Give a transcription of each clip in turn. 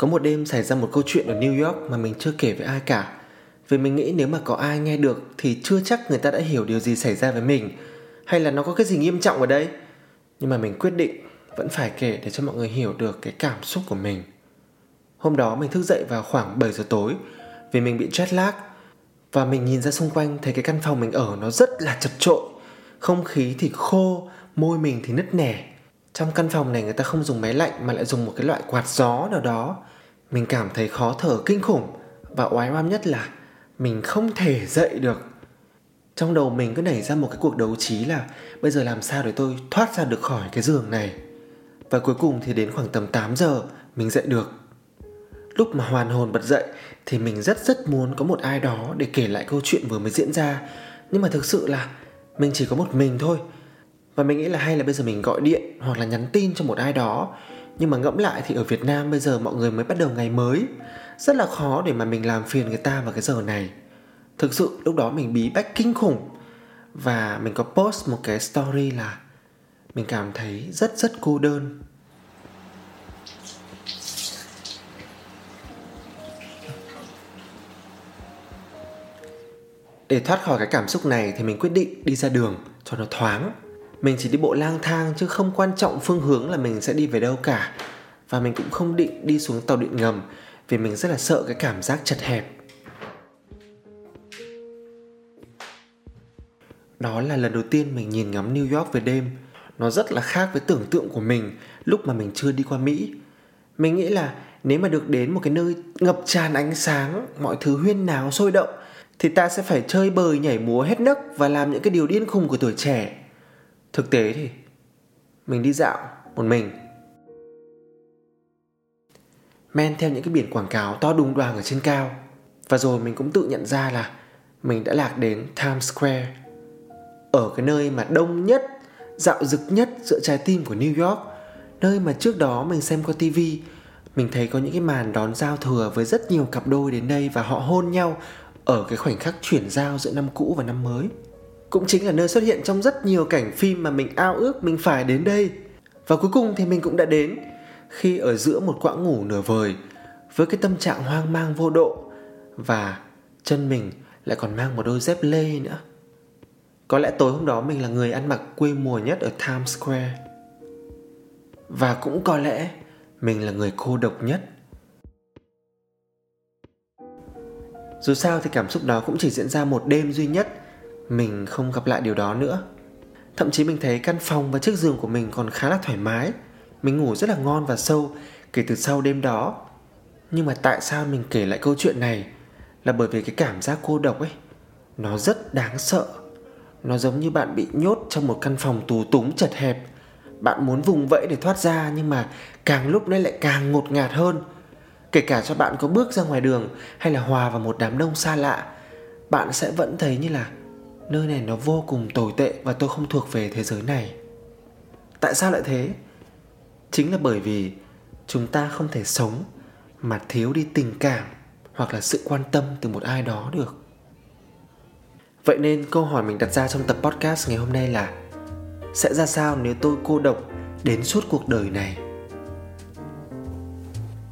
Có một đêm xảy ra một câu chuyện ở New York mà mình chưa kể với ai cả. Vì mình nghĩ nếu mà có ai nghe được thì chưa chắc người ta đã hiểu điều gì xảy ra với mình Hay là nó có cái gì nghiêm trọng ở đây. Nhưng mà mình quyết định vẫn phải kể để cho mọi người hiểu được cái cảm xúc của mình. Hôm đó mình thức dậy vào khoảng 7 giờ tối Vì mình bị jet lag Và mình nhìn ra xung quanh thấy cái căn phòng mình ở nó rất là chật trội. Không khí thì khô, môi mình thì nứt nẻ. Trong căn phòng này người ta không dùng máy lạnh mà lại dùng một cái loại quạt gió nào đó. Mình cảm thấy khó thở kinh khủng Và oái oăm nhất là mình không thể dậy được. Trong đầu mình cứ nảy ra một cái cuộc đấu trí là Bây giờ làm sao để tôi thoát ra được khỏi cái giường này? Và cuối cùng thì đến khoảng tầm 8 giờ, mình dậy được. Lúc mà hoàn hồn bật dậy thì mình rất rất muốn có một ai đó để kể lại câu chuyện vừa mới diễn ra. Nhưng mà thực sự là mình chỉ có một mình thôi. Và mình nghĩ là hay là bây giờ mình gọi điện hoặc là nhắn tin cho một ai đó. Nhưng mà ngẫm lại thì ở Việt Nam bây giờ mọi người mới bắt đầu ngày mới. Rất là khó để mà mình làm phiền người ta vào cái giờ này. Thực sự lúc đó mình bí bách kinh khủng. Và mình có post một cái story là Mình cảm thấy rất rất cô đơn. Để thoát khỏi cái cảm xúc này thì mình quyết định đi ra đường cho nó thoáng. Mình chỉ đi bộ lang thang chứ không quan trọng phương hướng là mình sẽ đi về đâu cả. Và mình cũng không định đi xuống tàu điện ngầm vì mình rất là sợ cái cảm giác chật hẹp. Đó là lần đầu tiên mình nhìn ngắm New York về đêm. Nó rất là khác với tưởng tượng của mình lúc mà mình chưa đi qua Mỹ. Mình nghĩ là nếu mà được đến một cái nơi ngập tràn ánh sáng, mọi thứ huyên náo sôi động thì ta sẽ phải chơi bời nhảy múa hết nấc và làm những cái điều điên khùng của tuổi trẻ thực tế thì mình đi dạo một mình. Men theo những cái biển quảng cáo to đùng đoàn ở trên cao. Và rồi mình cũng tự nhận ra là mình đã lạc đến Times Square, ở cái nơi mà đông nhất, dạo dực nhất giữa trái tim của New York, nơi mà trước đó mình xem qua TV mình thấy có những cái màn đón giao thừa với rất nhiều cặp đôi đến đây và họ hôn nhau ở cái khoảnh khắc chuyển giao giữa năm cũ và năm mới cũng chính là nơi xuất hiện trong rất nhiều cảnh phim mà mình ao ước mình phải đến đây. Và cuối cùng thì mình cũng đã đến khi ở giữa một quãng ngủ nửa vời với cái tâm trạng hoang mang vô độ và chân mình lại còn mang một đôi dép lê nữa. Có lẽ tối hôm đó mình là người ăn mặc quê mùa nhất ở Times Square. Và cũng có lẽ mình là người cô độc nhất. Dù sao thì cảm xúc đó cũng chỉ diễn ra một đêm duy nhất. Mình không gặp lại điều đó nữa. Thậm chí mình thấy căn phòng và chiếc giường của mình còn khá là thoải mái. Mình ngủ rất là ngon và sâu kể từ sau đêm đó. Nhưng mà tại sao mình kể lại câu chuyện này Là bởi vì cái cảm giác cô độc ấy, Nó rất đáng sợ. Nó giống như bạn bị nhốt trong một căn phòng tù túng chật hẹp. Bạn muốn vùng vẫy để thoát ra Nhưng mà càng lúc nó lại càng ngột ngạt hơn. Kể cả cho bạn có bước ra ngoài đường hay là hòa vào một đám đông xa lạ, bạn sẽ vẫn thấy như là nơi này nó vô cùng tồi tệ và tôi không thuộc về thế giới này. Tại sao lại thế? Chính là bởi vì chúng ta không thể sống mà thiếu đi tình cảm hoặc là sự quan tâm từ một ai đó được. Vậy nên câu hỏi mình đặt ra trong tập podcast ngày hôm nay là, sẽ ra sao nếu tôi cô độc đến suốt cuộc đời này?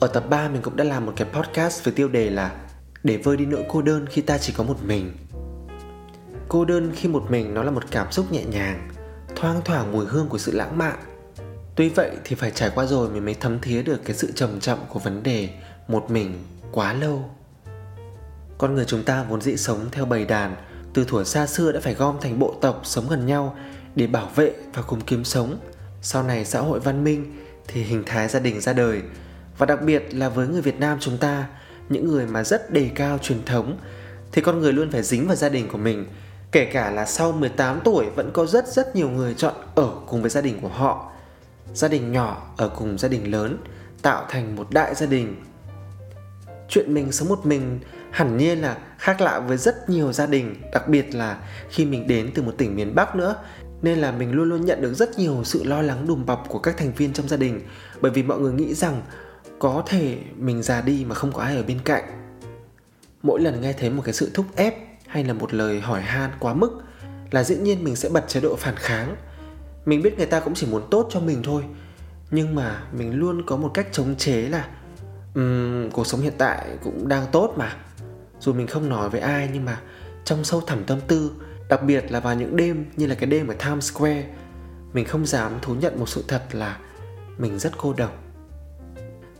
Ở tập 3 mình cũng đã làm một cái podcast với tiêu đề là, Để vơi đi nỗi cô đơn khi ta chỉ có một mình. Cô đơn khi một mình nó là một cảm xúc nhẹ nhàng Thoang thoảng mùi hương của sự lãng mạn Tuy vậy thì phải trải qua rồi mình mới thấm thía được cái sự trầm trọng của vấn đề một mình quá lâu Con người chúng ta vốn dĩ sống theo bầy đàn Từ thuở xa xưa đã phải gom thành bộ tộc sống gần nhau Để bảo vệ và cùng kiếm sống Sau này xã hội văn minh thì hình thái gia đình ra đời và đặc biệt là với người Việt Nam chúng ta, những người mà rất đề cao truyền thống thì con người luôn phải dính vào gia đình của mình. Kể cả là sau 18 tuổi vẫn có rất rất nhiều người chọn ở cùng với gia đình của họ. Gia đình nhỏ ở cùng gia đình lớn tạo thành một đại gia đình. Chuyện mình sống một mình hẳn nhiên là khác lạ với rất nhiều gia đình, đặc biệt là khi mình đến từ một tỉnh miền Bắc nữa nên là mình luôn luôn nhận được rất nhiều sự lo lắng đùm bọc của các thành viên trong gia đình bởi vì mọi người nghĩ rằng có thể mình già đi mà không có ai ở bên cạnh mỗi lần nghe thấy một cái sự thúc ép hay là một lời hỏi han quá mức là dĩ nhiên mình sẽ bật chế độ phản kháng. Mình biết người ta cũng chỉ muốn tốt cho mình thôi nhưng mà mình luôn có một cách chống chế là um, cuộc sống hiện tại cũng đang tốt mà. Dù mình không nói với ai nhưng mà trong sâu thẳm tâm tư đặc biệt là vào những đêm như là cái đêm ở Times Square mình không dám thú nhận một sự thật là mình rất cô độc.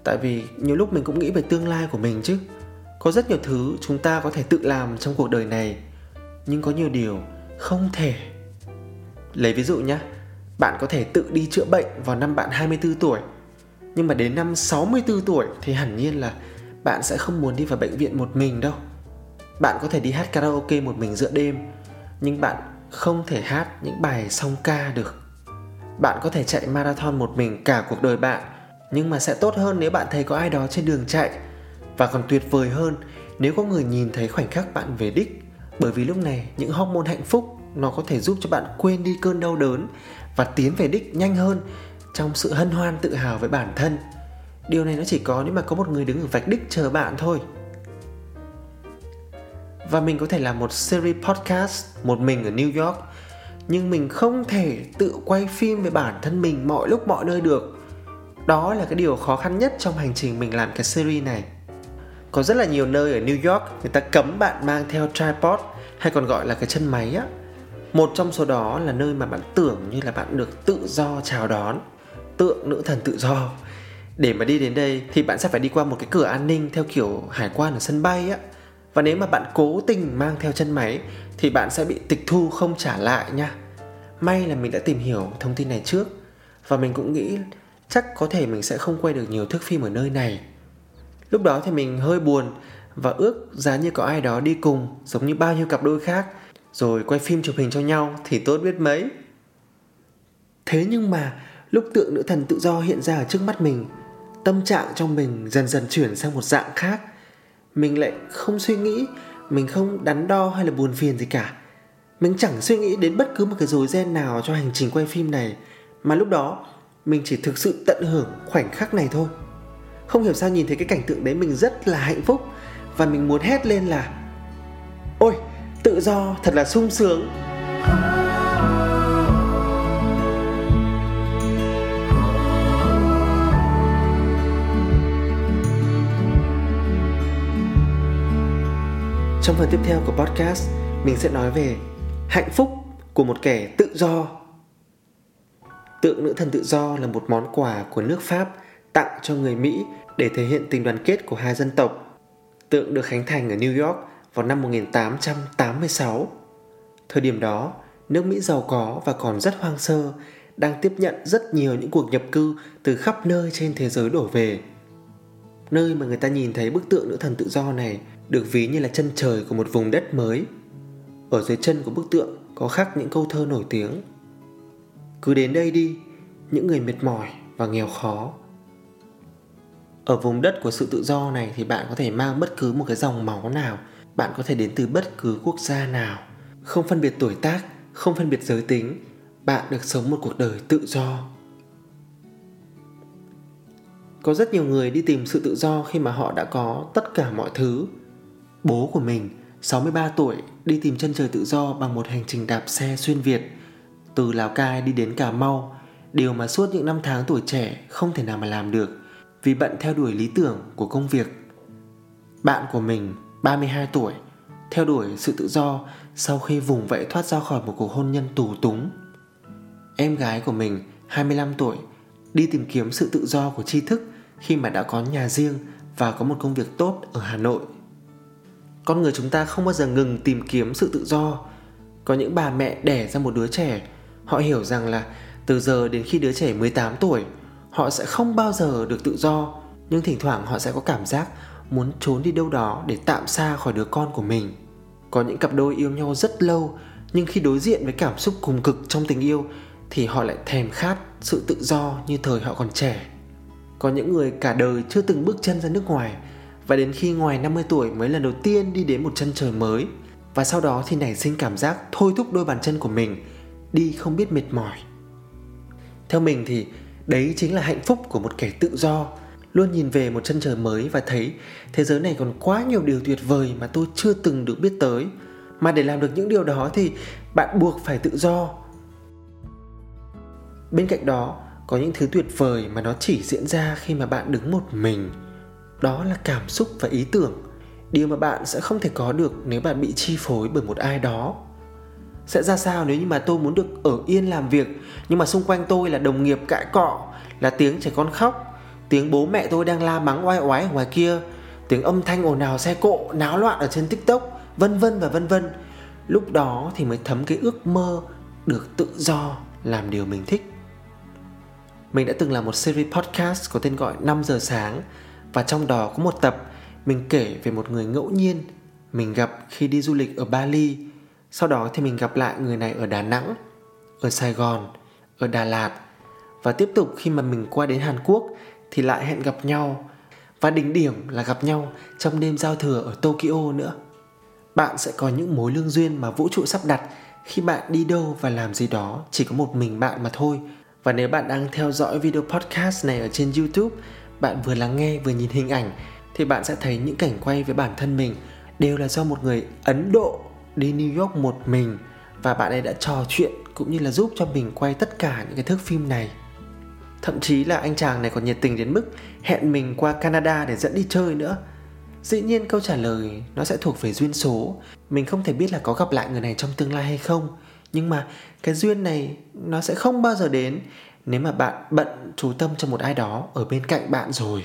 Tại vì nhiều lúc mình cũng nghĩ về tương lai của mình chứ có rất nhiều thứ chúng ta có thể tự làm trong cuộc đời này, nhưng có nhiều điều không thể. Lấy ví dụ nhé bạn có thể tự đi chữa bệnh vào năm bạn 24 tuổi, nhưng mà đến năm 64 tuổi thì hẳn nhiên là bạn sẽ không muốn đi vào bệnh viện một mình đâu. Bạn có thể đi hát karaoke một mình giữa đêm, nhưng bạn không thể hát những bài song ca được. Bạn có thể chạy marathon một mình cả cuộc đời bạn, nhưng mà sẽ tốt hơn nếu bạn thấy có ai đó trên đường chạy và còn tuyệt vời hơn, nếu có người nhìn thấy khoảnh khắc bạn về đích, bởi vì lúc này những hormone hạnh phúc nó có thể giúp cho bạn quên đi cơn đau đớn và tiến về đích nhanh hơn trong sự hân hoan tự hào với bản thân. Điều này nó chỉ có nếu mà có một người đứng ở vạch đích chờ bạn thôi. Và mình có thể làm một series podcast, một mình ở New York, nhưng mình không thể tự quay phim về bản thân mình mọi lúc, mọi nơi được. Đó là cái điều khó khăn nhất trong hành trình mình làm cái series này có rất là nhiều nơi ở New York người ta cấm bạn mang theo tripod hay còn gọi là cái chân máy á. Một trong số đó là nơi mà bạn tưởng như là bạn được tự do chào đón, tượng nữ thần tự do. Để mà đi đến đây thì bạn sẽ phải đi qua một cái cửa an ninh theo kiểu hải quan ở sân bay á. Và nếu mà bạn cố tình mang theo chân máy thì bạn sẽ bị tịch thu không trả lại nha. May là mình đã tìm hiểu thông tin này trước và mình cũng nghĩ chắc có thể mình sẽ không quay được nhiều thước phim ở nơi này lúc đó thì mình hơi buồn và ước giá như có ai đó đi cùng, giống như bao nhiêu cặp đôi khác, rồi quay phim chụp hình cho nhau thì tốt biết mấy. Thế nhưng mà lúc tượng nữ thần tự do hiện ra ở trước mắt mình, tâm trạng trong mình dần dần chuyển sang một dạng khác. Mình lại không suy nghĩ, mình không đắn đo hay là buồn phiền gì cả. Mình chẳng suy nghĩ đến bất cứ một cái rối ren nào cho hành trình quay phim này, mà lúc đó mình chỉ thực sự tận hưởng khoảnh khắc này thôi không hiểu sao nhìn thấy cái cảnh tượng đấy mình rất là hạnh phúc. Và mình muốn hét lên là ôi tự do thật là sung sướng. Trong phần tiếp theo của podcast, mình sẽ nói về hạnh phúc của một kẻ tự do. Tượng nữ thần tự do là một món quà của nước Pháp tặng cho người Mỹ để thể hiện tình đoàn kết của hai dân tộc. Tượng được khánh thành ở New York vào năm 1886. Thời điểm đó, nước Mỹ giàu có và còn rất hoang sơ, đang tiếp nhận rất nhiều những cuộc nhập cư từ khắp nơi trên thế giới đổ về. Nơi mà người ta nhìn thấy bức tượng nữ thần tự do này được ví như là chân trời của một vùng đất mới. Ở dưới chân của bức tượng có khắc những câu thơ nổi tiếng. Cứ đến đây đi, những người mệt mỏi và nghèo khó. Ở vùng đất của sự tự do này thì bạn có thể mang bất cứ một cái dòng máu nào, bạn có thể đến từ bất cứ quốc gia nào, không phân biệt tuổi tác, không phân biệt giới tính, bạn được sống một cuộc đời tự do. Có rất nhiều người đi tìm sự tự do khi mà họ đã có tất cả mọi thứ, Bố của mình, 63 tuổi, đi tìm chân trời tự do bằng một hành trình đạp xe xuyên Việt, từ Lào Cai đi đến Cà Mau, điều mà suốt những năm tháng tuổi trẻ không thể nào mà làm được vì bận theo đuổi lý tưởng của công việc. Bạn của mình, 32 tuổi, theo đuổi sự tự do sau khi vùng vẫy thoát ra khỏi một cuộc hôn nhân tù túng. Em gái của mình, 25 tuổi, đi tìm kiếm sự tự do của tri thức khi mà đã có nhà riêng và có một công việc tốt ở Hà Nội con người chúng ta không bao giờ ngừng tìm kiếm sự tự do có những bà mẹ đẻ ra một đứa trẻ họ hiểu rằng là từ giờ đến khi đứa trẻ 18 tuổi họ sẽ không bao giờ được tự do. Nhưng thỉnh thoảng họ sẽ có cảm giác muốn trốn đi đâu đó để tạm xa khỏi đứa con của mình. Có những cặp đôi yêu nhau rất lâu, nhưng khi đối diện với cảm xúc cùng cực trong tình yêu thì họ lại thèm khát sự tự do như thời họ còn trẻ. Có những người cả đời chưa từng bước chân ra nước ngoài và đến khi ngoài 50 tuổi mới lần đầu tiên đi đến một chân trời mới và sau đó thì nảy sinh cảm giác thôi thúc đôi bàn chân của mình đi không biết mệt mỏi. Theo mình thì đấy chính là hạnh phúc của một kẻ tự do. Luôn nhìn về một chân trời mới và thấy thế giới này còn quá nhiều điều tuyệt vời mà tôi chưa từng được biết tới. Mà để làm được những điều đó thì bạn buộc phải tự do. Bên cạnh đó, có những thứ tuyệt vời mà nó chỉ diễn ra khi mà bạn đứng một mình. Đó là cảm xúc và ý tưởng. Điều mà bạn sẽ không thể có được nếu bạn bị chi phối bởi một ai đó sẽ ra sao nếu như mà tôi muốn được ở yên làm việc? Nhưng mà xung quanh tôi là đồng nghiệp cãi cọ, là tiếng trẻ con khóc, tiếng bố mẹ tôi đang la mắng oai oái ở ngoài kia, tiếng âm thanh ồn ào xe cộ, náo loạn ở trên tiktok, vân vân và vân vân. Lúc đó thì mới thấm cái ước mơ được tự do làm điều mình thích. Mình đã từng làm một series podcast có tên gọi 5 giờ sáng, và trong đó có một tập mình kể về một người ngẫu nhiên mình gặp khi đi du lịch ở Bali. Sau đó thì mình gặp lại người này ở Đà Nẵng, ở Sài Gòn, ở Đà Lạt và tiếp tục khi mà mình qua đến Hàn Quốc thì lại hẹn gặp nhau và đỉnh điểm là gặp nhau trong đêm giao thừa ở Tokyo nữa. Bạn sẽ có những mối lương duyên mà vũ trụ sắp đặt khi bạn đi đâu và làm gì đó chỉ có một mình bạn mà thôi. Và nếu bạn đang theo dõi video podcast này ở trên YouTube, bạn vừa lắng nghe vừa nhìn hình ảnh thì bạn sẽ thấy những cảnh quay với bản thân mình đều là do một người Ấn Độ đi New York một mình và bạn ấy đã trò chuyện cũng như là giúp cho mình quay tất cả những cái thước phim này. Thậm chí là anh chàng này còn nhiệt tình đến mức hẹn mình qua Canada để dẫn đi chơi nữa. Dĩ nhiên câu trả lời nó sẽ thuộc về duyên số. Mình không thể biết là có gặp lại người này trong tương lai hay không. Nhưng mà cái duyên này nó sẽ không bao giờ đến nếu mà bạn bận chú tâm cho một ai đó ở bên cạnh bạn rồi.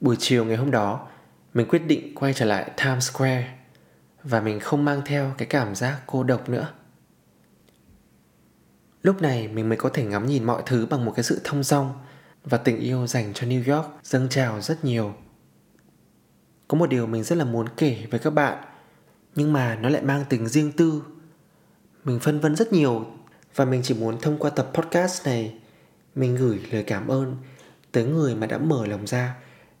Buổi chiều ngày hôm đó, mình quyết định quay trở lại Times Square và mình không mang theo cái cảm giác cô độc nữa. Lúc này mình mới có thể ngắm nhìn mọi thứ bằng một cái sự thông dong và tình yêu dành cho New York dâng trào rất nhiều. Có một điều mình rất là muốn kể với các bạn, nhưng mà nó lại mang tính riêng tư. Mình phân vân rất nhiều và mình chỉ muốn thông qua tập podcast này mình gửi lời cảm ơn tới người mà đã mở lòng ra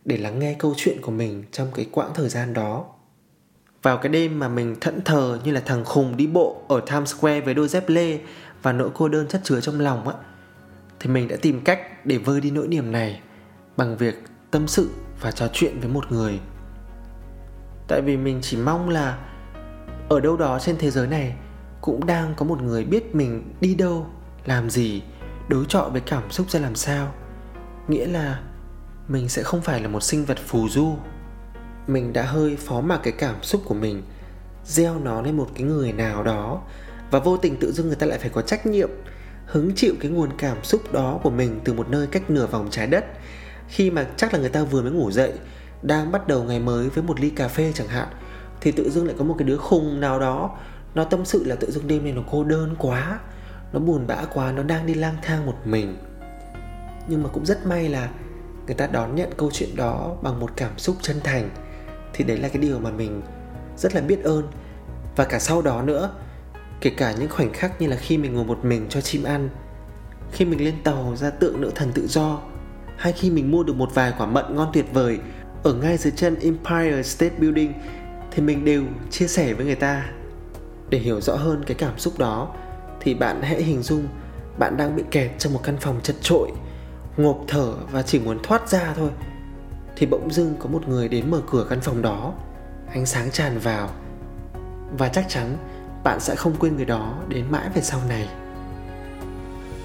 để lắng nghe câu chuyện của mình trong cái quãng thời gian đó. Vào cái đêm mà mình thẫn thờ như là thằng khùng đi bộ ở Times Square với đôi dép lê và nỗi cô đơn chất chứa trong lòng á, thì mình đã tìm cách để vơi đi nỗi niềm này bằng việc tâm sự và trò chuyện với một người. Tại vì mình chỉ mong là ở đâu đó trên thế giới này cũng đang có một người biết mình đi đâu, làm gì, đối chọi với cảm xúc ra làm sao. Nghĩa là mình sẽ không phải là một sinh vật phù du. Mình đã hơi phó mặc cái cảm xúc của mình, gieo nó lên một cái người nào đó, và vô tình tự dưng người ta lại phải có trách nhiệm, hứng chịu cái nguồn cảm xúc đó của mình từ một nơi cách nửa vòng trái đất. Khi mà chắc là người ta vừa mới ngủ dậy, đang bắt đầu ngày mới với một ly cà phê chẳng hạn, thì tự dưng lại có một cái đứa khùng nào đó. Nó tâm sự là tự dưng đêm nay nó cô đơn quá, nó buồn bã quá, nó đang đi lang thang một mình. Nhưng mà cũng rất may là người ta đón nhận câu chuyện đó bằng một cảm xúc chân thành, thì đấy là cái điều mà mình rất là biết ơn. Và cả sau đó nữa, kể cả những khoảnh khắc như là khi mình ngồi một mình cho chim ăn, khi mình lên tàu ra tượng nữ thần tự do, hay khi mình mua được một vài quả mận ngon tuyệt vời ở ngay dưới chân Empire State Building, thì mình đều chia sẻ với người ta. Để hiểu rõ hơn cái cảm xúc đó, thì bạn hãy hình dung bạn đang bị kẹt trong một căn phòng chật trội ngộp thở và chỉ muốn thoát ra thôi, thì bỗng dưng có một người đến mở cửa căn phòng đó. Ánh sáng tràn vào. Và chắc chắn bạn sẽ không quên người đó đến mãi về sau này.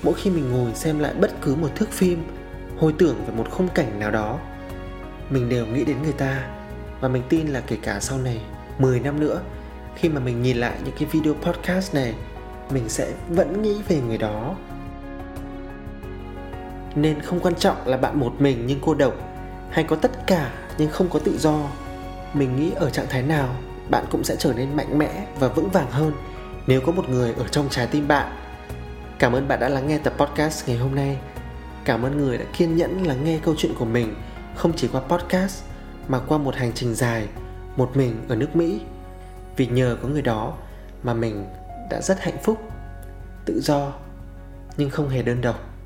Mỗi khi mình ngồi xem lại bất cứ một thước phim, hồi tưởng về một khung cảnh nào đó, mình đều nghĩ đến người ta. Và mình tin là kể cả sau này 10 năm nữa, khi mà mình nhìn lại những cái video podcast này, mình sẽ vẫn nghĩ về người đó nên không quan trọng là bạn một mình nhưng cô độc, hay có tất cả nhưng không có tự do. Mình nghĩ ở trạng thái nào, bạn cũng sẽ trở nên mạnh mẽ và vững vàng hơn nếu có một người ở trong trái tim bạn. Cảm ơn bạn đã lắng nghe tập podcast ngày hôm nay. Cảm ơn người đã kiên nhẫn lắng nghe câu chuyện của mình, không chỉ qua podcast mà qua một hành trình dài, một mình ở nước mỹ. Vì nhờ có người đó mà mình đã rất hạnh phúc, tự do, nhưng không hề đơn độc.